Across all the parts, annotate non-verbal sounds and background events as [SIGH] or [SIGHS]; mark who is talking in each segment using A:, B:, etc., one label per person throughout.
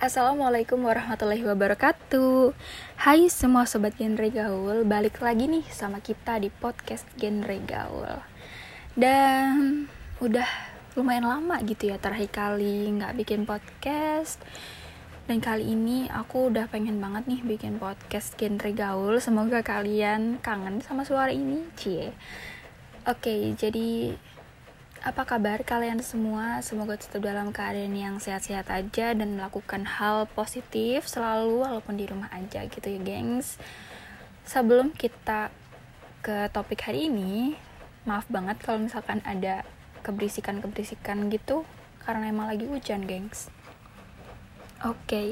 A: Assalamualaikum warahmatullahi wabarakatuh. Hai semua sobat genre gaul Balik lagi nih sama kita di podcast genre gaul. Dan udah lumayan lama gitu ya terakhir kali nggak bikin podcast. Dan kali ini aku udah pengen banget nih bikin podcast genre gaul. Semoga kalian kangen sama suara ini Cie. Oke jadi apa kabar kalian semua? Semoga tetap dalam keadaan yang sehat-sehat aja dan melakukan hal positif selalu walaupun di rumah aja gitu ya, gengs. Sebelum kita ke topik hari ini, maaf banget kalau misalkan ada keberisikan-keberisikan gitu karena emang lagi hujan, gengs. Oke. Okay.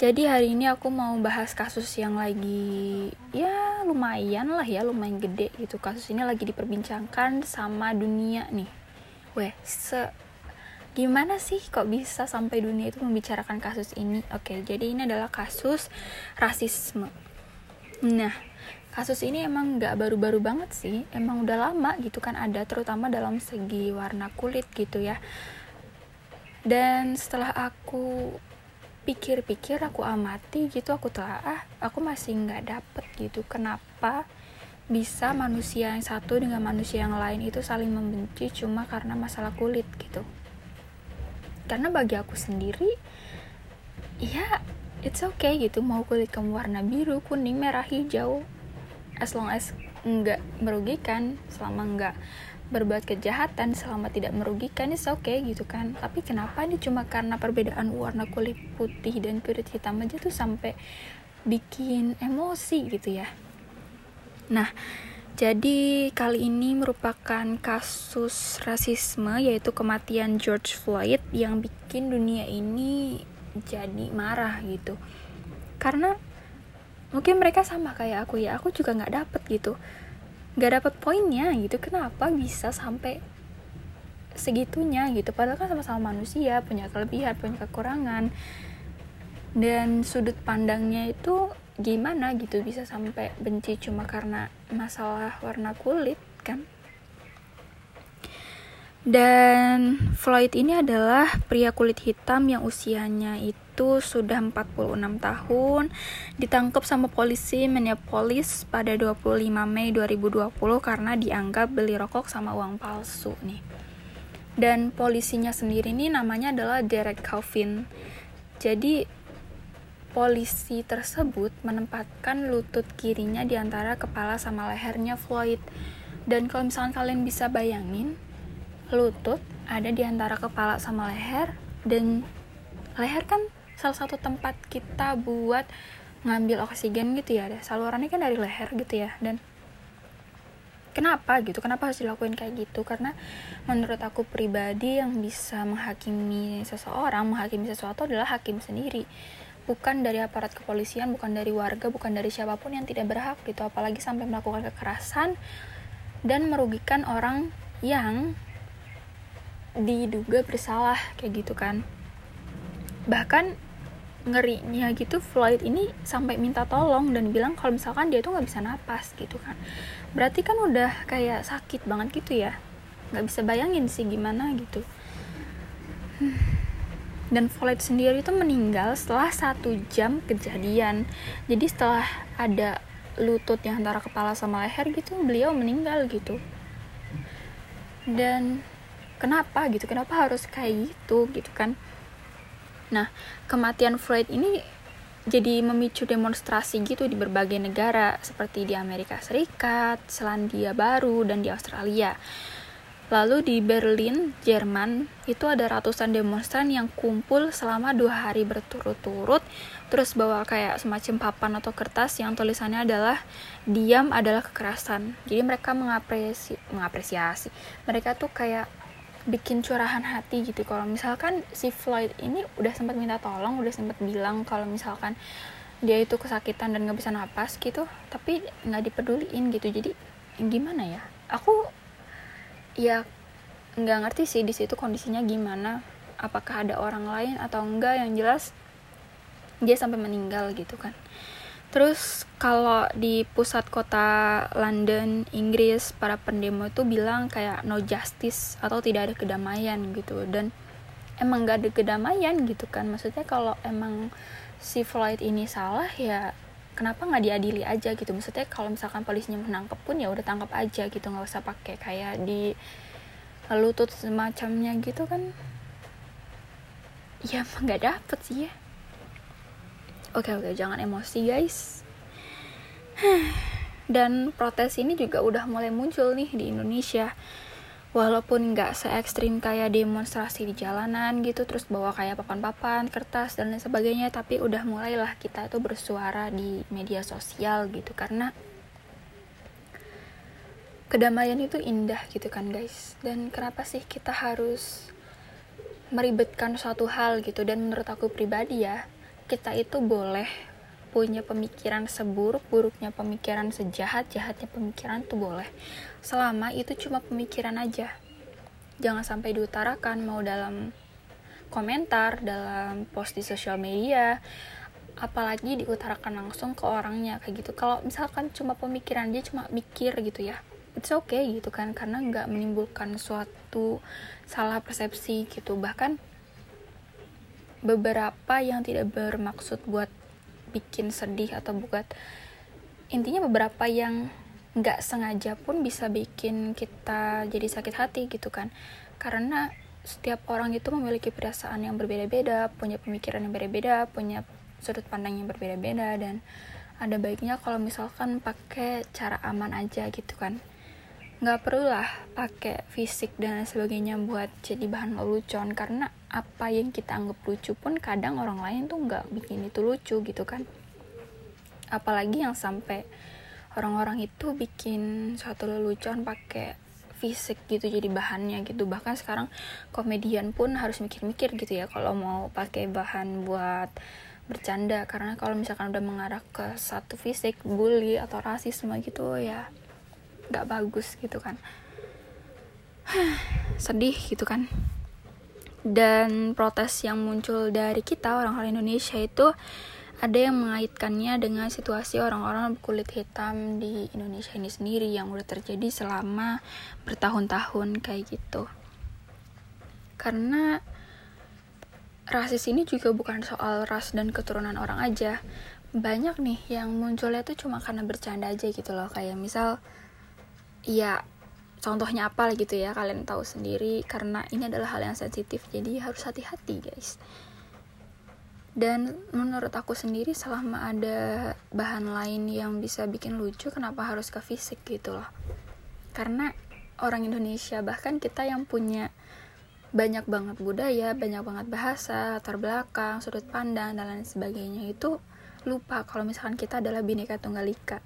A: Jadi hari ini aku mau bahas kasus yang lagi ya lumayan lah ya, lumayan gede gitu. Kasus ini lagi diperbincangkan sama dunia nih. Weh, se gimana sih kok bisa sampai dunia itu membicarakan kasus ini? Oke, jadi ini adalah kasus rasisme. Nah, kasus ini emang nggak baru-baru banget sih, emang udah lama gitu kan ada, terutama dalam segi warna kulit gitu ya. Dan setelah aku pikir-pikir aku amati gitu aku telah aku masih nggak dapet gitu. Kenapa bisa manusia yang satu dengan manusia yang lain itu saling membenci cuma karena masalah kulit gitu? Karena bagi aku sendiri ya it's okay gitu. Mau kulit kamu warna biru kuning merah hijau as long as nggak merugikan selama nggak berbuat kejahatan selama tidak merugikan itu oke okay, gitu kan. Tapi kenapa ini cuma karena perbedaan warna kulit putih dan kulit hitam aja tuh sampai bikin emosi gitu ya? Nah jadi kali ini merupakan kasus rasisme yaitu kematian George Floyd yang bikin dunia ini jadi marah gitu. Karena mungkin mereka sama kayak aku ya aku juga nggak dapet gitu nggak dapet poinnya gitu. Kenapa bisa sampai segitunya gitu? Padahal kan sama-sama manusia punya kelebihan punya kekurangan. Dan sudut pandangnya itu gimana gitu? Bisa sampai benci cuma karena masalah warna kulit kan dan Floyd ini adalah pria kulit hitam yang usianya itu sudah 46 tahun, ditangkap sama polisi Minneapolis pada 25 Mei 2020 karena dianggap beli rokok sama uang palsu nih. Dan polisinya sendiri ini namanya adalah Derek Calvin. Jadi polisi tersebut menempatkan lutut kirinya di antara kepala sama lehernya Floyd. Dan kalau misalkan kalian bisa bayangin, lutut ada di antara kepala sama leher dan leher kan salah satu tempat kita buat ngambil oksigen gitu ya salurannya kan dari leher gitu ya dan kenapa gitu kenapa harus dilakuin kayak gitu? Karena menurut aku pribadi yang bisa menghakimi seseorang menghakimi sesuatu adalah hakim sendiri. Bukan dari aparat kepolisian bukan dari warga bukan dari siapa pun yang tidak berhak gitu. Apalagi sampai melakukan kekerasan dan merugikan orang yang diduga bersalah kayak gitu kan. Bahkan ngerinya gitu Floyd ini sampai minta tolong dan bilang kalau misalkan dia tuh nggak bisa napas gitu kan. Berarti kan udah kayak sakit banget gitu ya. Nggak bisa bayangin sih gimana gitu. Dan Floyd sendiri itu meninggal setelah satu jam kejadian. Jadi setelah ada lutut yang antara kepala sama leher gitu beliau meninggal gitu. Dan kenapa gitu kenapa harus kayak gitu gitu kan nah kematian Floyd ini jadi memicu demonstrasi gitu di berbagai negara seperti di Amerika Serikat, Selandia Baru, dan di Australia. Lalu di Berlin, Jerman, itu ada ratusan demonstran yang kumpul selama dua hari berturut-turut, terus bawa kayak semacam papan atau kertas yang tulisannya adalah diam adalah kekerasan. Jadi mereka mengapresi mengapresiasi. Mereka tuh kayak bikin curahan hati gitu. Kalau misalkan si Floyd ini udah sempat minta tolong udah sempat bilang kalau misalkan dia itu kesakitan dan nggak bisa napas gitu tapi nggak dipeduliin gitu. Jadi gimana ya? Aku ya nggak ngerti sih di situ kondisinya gimana. Apakah ada orang lain atau enggak yang jelas dia sampai meninggal gitu kan Terus kalau di pusat kota London, Inggris, para pendemo itu bilang kayak no justice atau tidak ada kedamaian gitu. Dan emang gak ada kedamaian gitu kan. Maksudnya kalau emang si Floyd ini salah ya kenapa nggak diadili aja gitu? Maksudnya kalau misalkan polisinya menangkap pun ya udah tangkap aja gitu. Nggak usah pakai kayak di lutut semacamnya gitu kan. Ya emang nggak dapet sih ya oke oke jangan emosi guys. [SIGHS] Dan protes ini juga udah mulai muncul nih di Indonesia. Walaupun nggak se ekstrim kayak demonstrasi di jalanan gitu terus bawa kayak papan-papan kertas dan lain sebagainya tapi udah mulailah kita tuh bersuara di media sosial gitu karena kedamaian itu indah gitu kan guys. Dan kenapa sih kita harus meribetkan suatu hal gitu? Dan menurut aku pribadi ya kita itu boleh punya pemikiran seburuk-buruknya pemikiran sejahat-jahatnya pemikiran tuh boleh. Selama itu cuma pemikiran aja. Jangan sampai diutarakan mau dalam komentar dalam post di sosial media apalagi diutarakan langsung ke orangnya kayak gitu. Kalau misalkan cuma pemikiran dia cuma mikir gitu ya it's okay gitu kan karena nggak menimbulkan suatu salah persepsi gitu. Bahkan beberapa yang tidak bermaksud buat bikin sedih atau buat intinya beberapa yang nggak sengaja pun bisa bikin kita jadi sakit hati gitu kan. Karena setiap orang itu memiliki perasaan yang berbeda-beda punya pemikiran yang berbeda punya sudut pandang yang berbeda-beda dan ada baiknya kalau misalkan pakai cara aman aja gitu kan nggak perlu lah pakai fisik dan sebagainya buat jadi bahan lelucon karena apa yang kita anggap lucu pun kadang orang lain tuh nggak bikin itu lucu gitu kan. Apalagi yang sampai orang-orang itu bikin suatu lelucon pakai fisik gitu jadi bahannya gitu. Bahkan sekarang komedian pun harus mikir-mikir gitu ya kalau mau pakai bahan buat bercanda. Karena kalau misalkan udah mengarah ke satu fisik bully atau rasisme gitu ya nggak bagus gitu kan [SIGHS] sedih gitu kan dan protes yang muncul dari kita orang-orang Indonesia itu ada yang mengaitkannya dengan situasi orang-orang kulit hitam di Indonesia ini sendiri yang udah terjadi selama bertahun-tahun kayak gitu. Karena rasis ini juga bukan soal ras dan keturunan orang aja. Banyak nih yang munculnya tuh cuma karena bercanda aja gitu loh. Kayak misal, ya contohnya apa gitu ya kalian tahu sendiri karena ini adalah hal yang sensitif jadi harus hati-hati guys. Dan menurut aku sendiri selama ada bahan lain yang bisa bikin lucu kenapa harus ke fisik gitu loh? Karena orang Indonesia bahkan kita yang punya banyak banget budaya banyak banget bahasa latar belakang sudut pandang dan lain sebagainya itu lupa kalau misalkan kita adalah bineka tunggal ika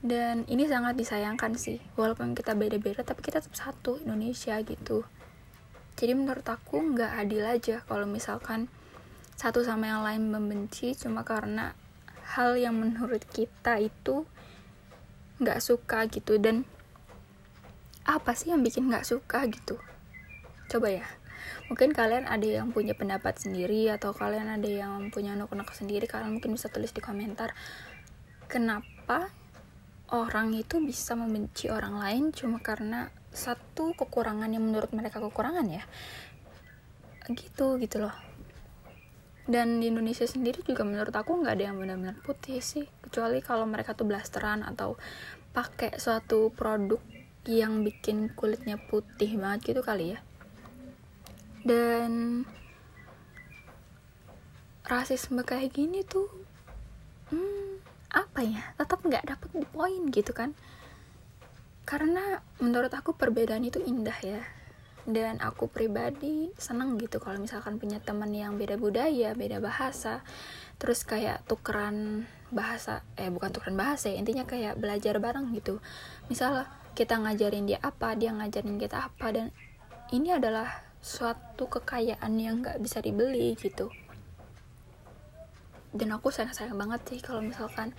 A: dan ini sangat disayangkan sih walaupun kita beda-beda tapi kita tetap satu Indonesia gitu. Jadi menurut aku nggak adil aja kalau misalkan satu sama yang lain membenci cuma karena hal yang menurut kita itu nggak suka gitu. Dan apa sih yang bikin nggak suka gitu? Coba ya mungkin kalian ada yang punya pendapat sendiri atau kalian ada yang punya unek-unek sendiri kalian mungkin bisa tulis di komentar kenapa orang itu bisa membenci orang lain cuma karena satu kekurangan yang menurut mereka kekurangan ya. Gitu gitu loh. Dan di Indonesia sendiri juga menurut aku nggak ada yang benar-benar putih sih. Kecuali kalau mereka tuh blasteran atau pakai suatu produk yang bikin kulitnya putih banget gitu kali ya. Dan rasisme kayak gini tuh hmm, apa ya tetap nggak dapet poin gitu kan. Karena menurut aku perbedaan itu indah ya. Dan aku pribadi seneng gitu kalau misalkan punya teman yang beda budaya beda bahasa. Terus kayak tukeran bahasa eh bukan tukeran bahasa ya intinya kayak belajar bareng gitu. Misal kita ngajarin dia apa dia ngajarin kita apa dan ini adalah suatu kekayaan yang nggak bisa dibeli gitu dan aku sayang sayang banget sih kalau misalkan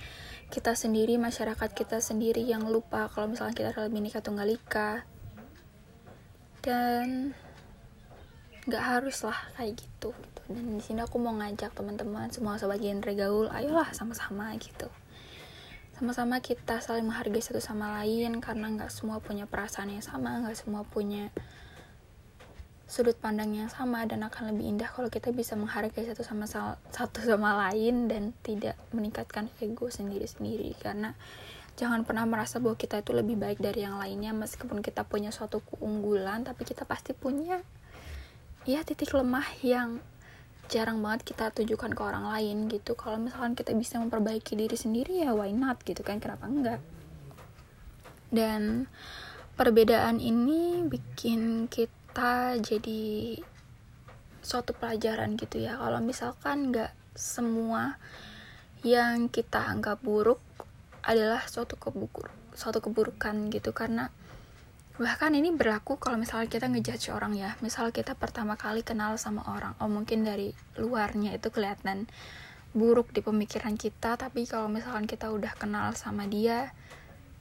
A: kita sendiri masyarakat kita sendiri yang lupa kalau misalnya kita adalah bineka tunggal ika dan nggak harus lah kayak gitu, gitu. dan di sini aku mau ngajak teman-teman semua genre gaul ayolah sama-sama gitu sama-sama kita saling menghargai satu sama lain karena nggak semua punya perasaan yang sama nggak semua punya sudut pandang yang sama dan akan lebih indah kalau kita bisa menghargai satu sama satu sama lain dan tidak meningkatkan ego sendiri-sendiri. Karena jangan pernah merasa bahwa kita itu lebih baik dari yang lainnya. Meskipun kita punya suatu keunggulan tapi kita pasti punya ya titik lemah yang jarang banget kita tunjukkan ke orang lain gitu. Kalau misalkan kita bisa memperbaiki diri sendiri ya why not gitu kan? Kenapa enggak? Dan perbedaan ini bikin kita kita jadi suatu pelajaran gitu ya. Kalau misalkan nggak semua yang kita anggap buruk adalah suatu kebukur suatu keburukan gitu. Karena bahkan ini berlaku kalau misalnya kita ngejudge orang ya. Misal kita pertama kali kenal sama orang oh mungkin dari luarnya itu kelihatan buruk di pemikiran kita. Tapi kalau misalkan kita udah kenal sama dia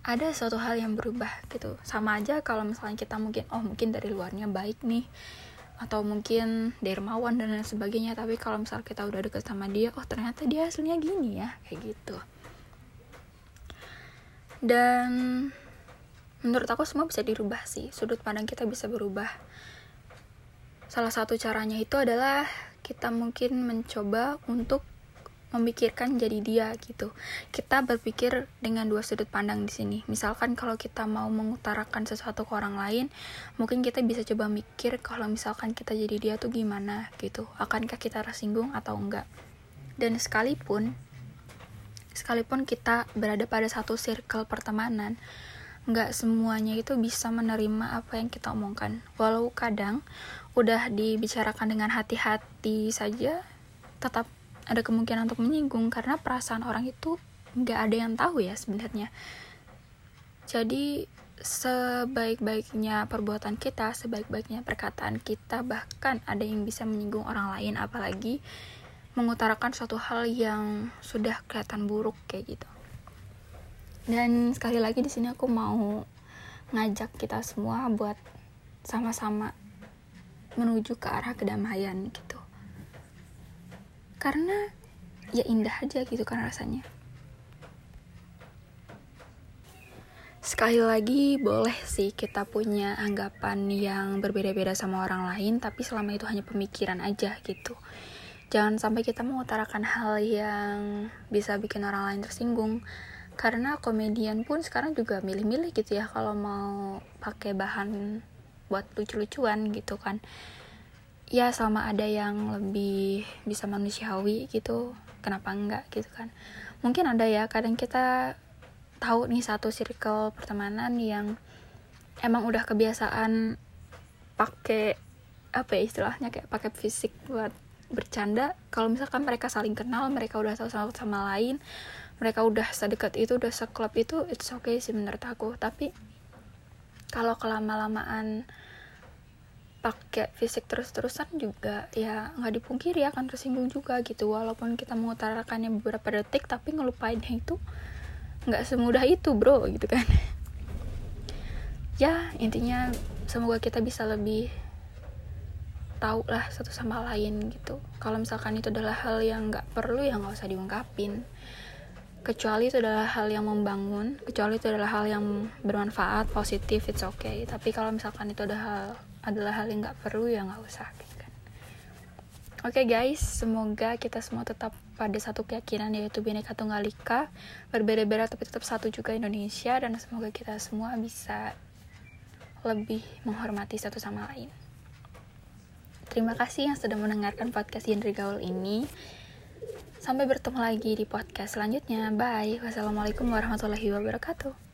A: ada suatu hal yang berubah gitu. Sama aja kalau misalnya kita mungkin oh mungkin dari luarnya baik nih atau mungkin dermawan dan lain sebagainya tapi kalau misal kita udah deket sama dia oh ternyata dia aslinya gini ya kayak gitu. Dan menurut aku semua bisa dirubah sih sudut pandang kita bisa berubah. Salah satu caranya itu adalah kita mungkin mencoba untuk memikirkan jadi dia gitu. Kita berpikir dengan dua sudut pandang di sini. Misalkan kalau kita mau mengutarakan sesuatu ke orang lain, mungkin kita bisa coba mikir kalau misalkan kita jadi dia tuh gimana gitu. Akankah kita tersinggung atau enggak? Dan sekalipun sekalipun kita berada pada satu circle pertemanan, nggak semuanya itu bisa menerima apa yang kita omongkan. Walau kadang udah dibicarakan dengan hati-hati saja, tetap ada kemungkinan untuk menyinggung karena perasaan orang itu nggak ada yang tahu ya sebenarnya. Jadi sebaik-baiknya perbuatan kita sebaik-baiknya perkataan kita bahkan ada yang bisa menyinggung orang lain apalagi mengutarakan suatu hal yang sudah kelihatan buruk kayak gitu. Dan sekali lagi di sini aku mau ngajak kita semua buat sama-sama menuju ke arah kedamaian gitu karena ya indah aja gitu kan rasanya. Sekali lagi boleh sih kita punya anggapan yang berbeda-beda sama orang lain tapi selama itu hanya pemikiran aja gitu. Jangan sampai kita mengutarakan hal yang bisa bikin orang lain tersinggung. Karena komedian pun sekarang juga milih-milih gitu ya kalau mau pakai bahan buat lucu-lucuan gitu kan ya selama ada yang lebih bisa manusiawi gitu. Kenapa enggak gitu kan? Mungkin ada ya kadang kita tahu nih satu circle pertemanan yang emang udah kebiasaan pakai apa ya istilahnya kayak pakai fisik buat bercanda. Kalau misalkan mereka saling kenal mereka udah tahu sama sama lain mereka udah sedekat itu udah seklub itu it's okay sih menurut aku. Tapi kalau kelama lamaan pakai fisik terus-terusan juga ya nggak dipungkiri akan tersinggung juga gitu. Walaupun kita mengutarakannya beberapa detik tapi ngelupainnya itu nggak semudah itu bro gitu kan. Ya intinya semoga kita bisa lebih tahu lah satu sama lain gitu. Kalau misalkan itu adalah hal yang nggak perlu ya nggak usah diungkapin. Kecuali itu adalah hal yang membangun kecuali itu adalah hal yang bermanfaat positif it's okay. Tapi kalau misalkan itu adalah hal adalah hal yang nggak perlu ya nggak usah gitu kan oke okay, guys semoga kita semua tetap pada satu keyakinan yaitu bineka tunggal ika berbeda-beda tapi tetap satu juga Indonesia dan semoga kita semua bisa lebih menghormati satu sama lain terima kasih yang sudah mendengarkan podcast Genre Gaul ini Sampai bertemu lagi di podcast selanjutnya. Bye. Wassalamualaikum warahmatullahi wabarakatuh.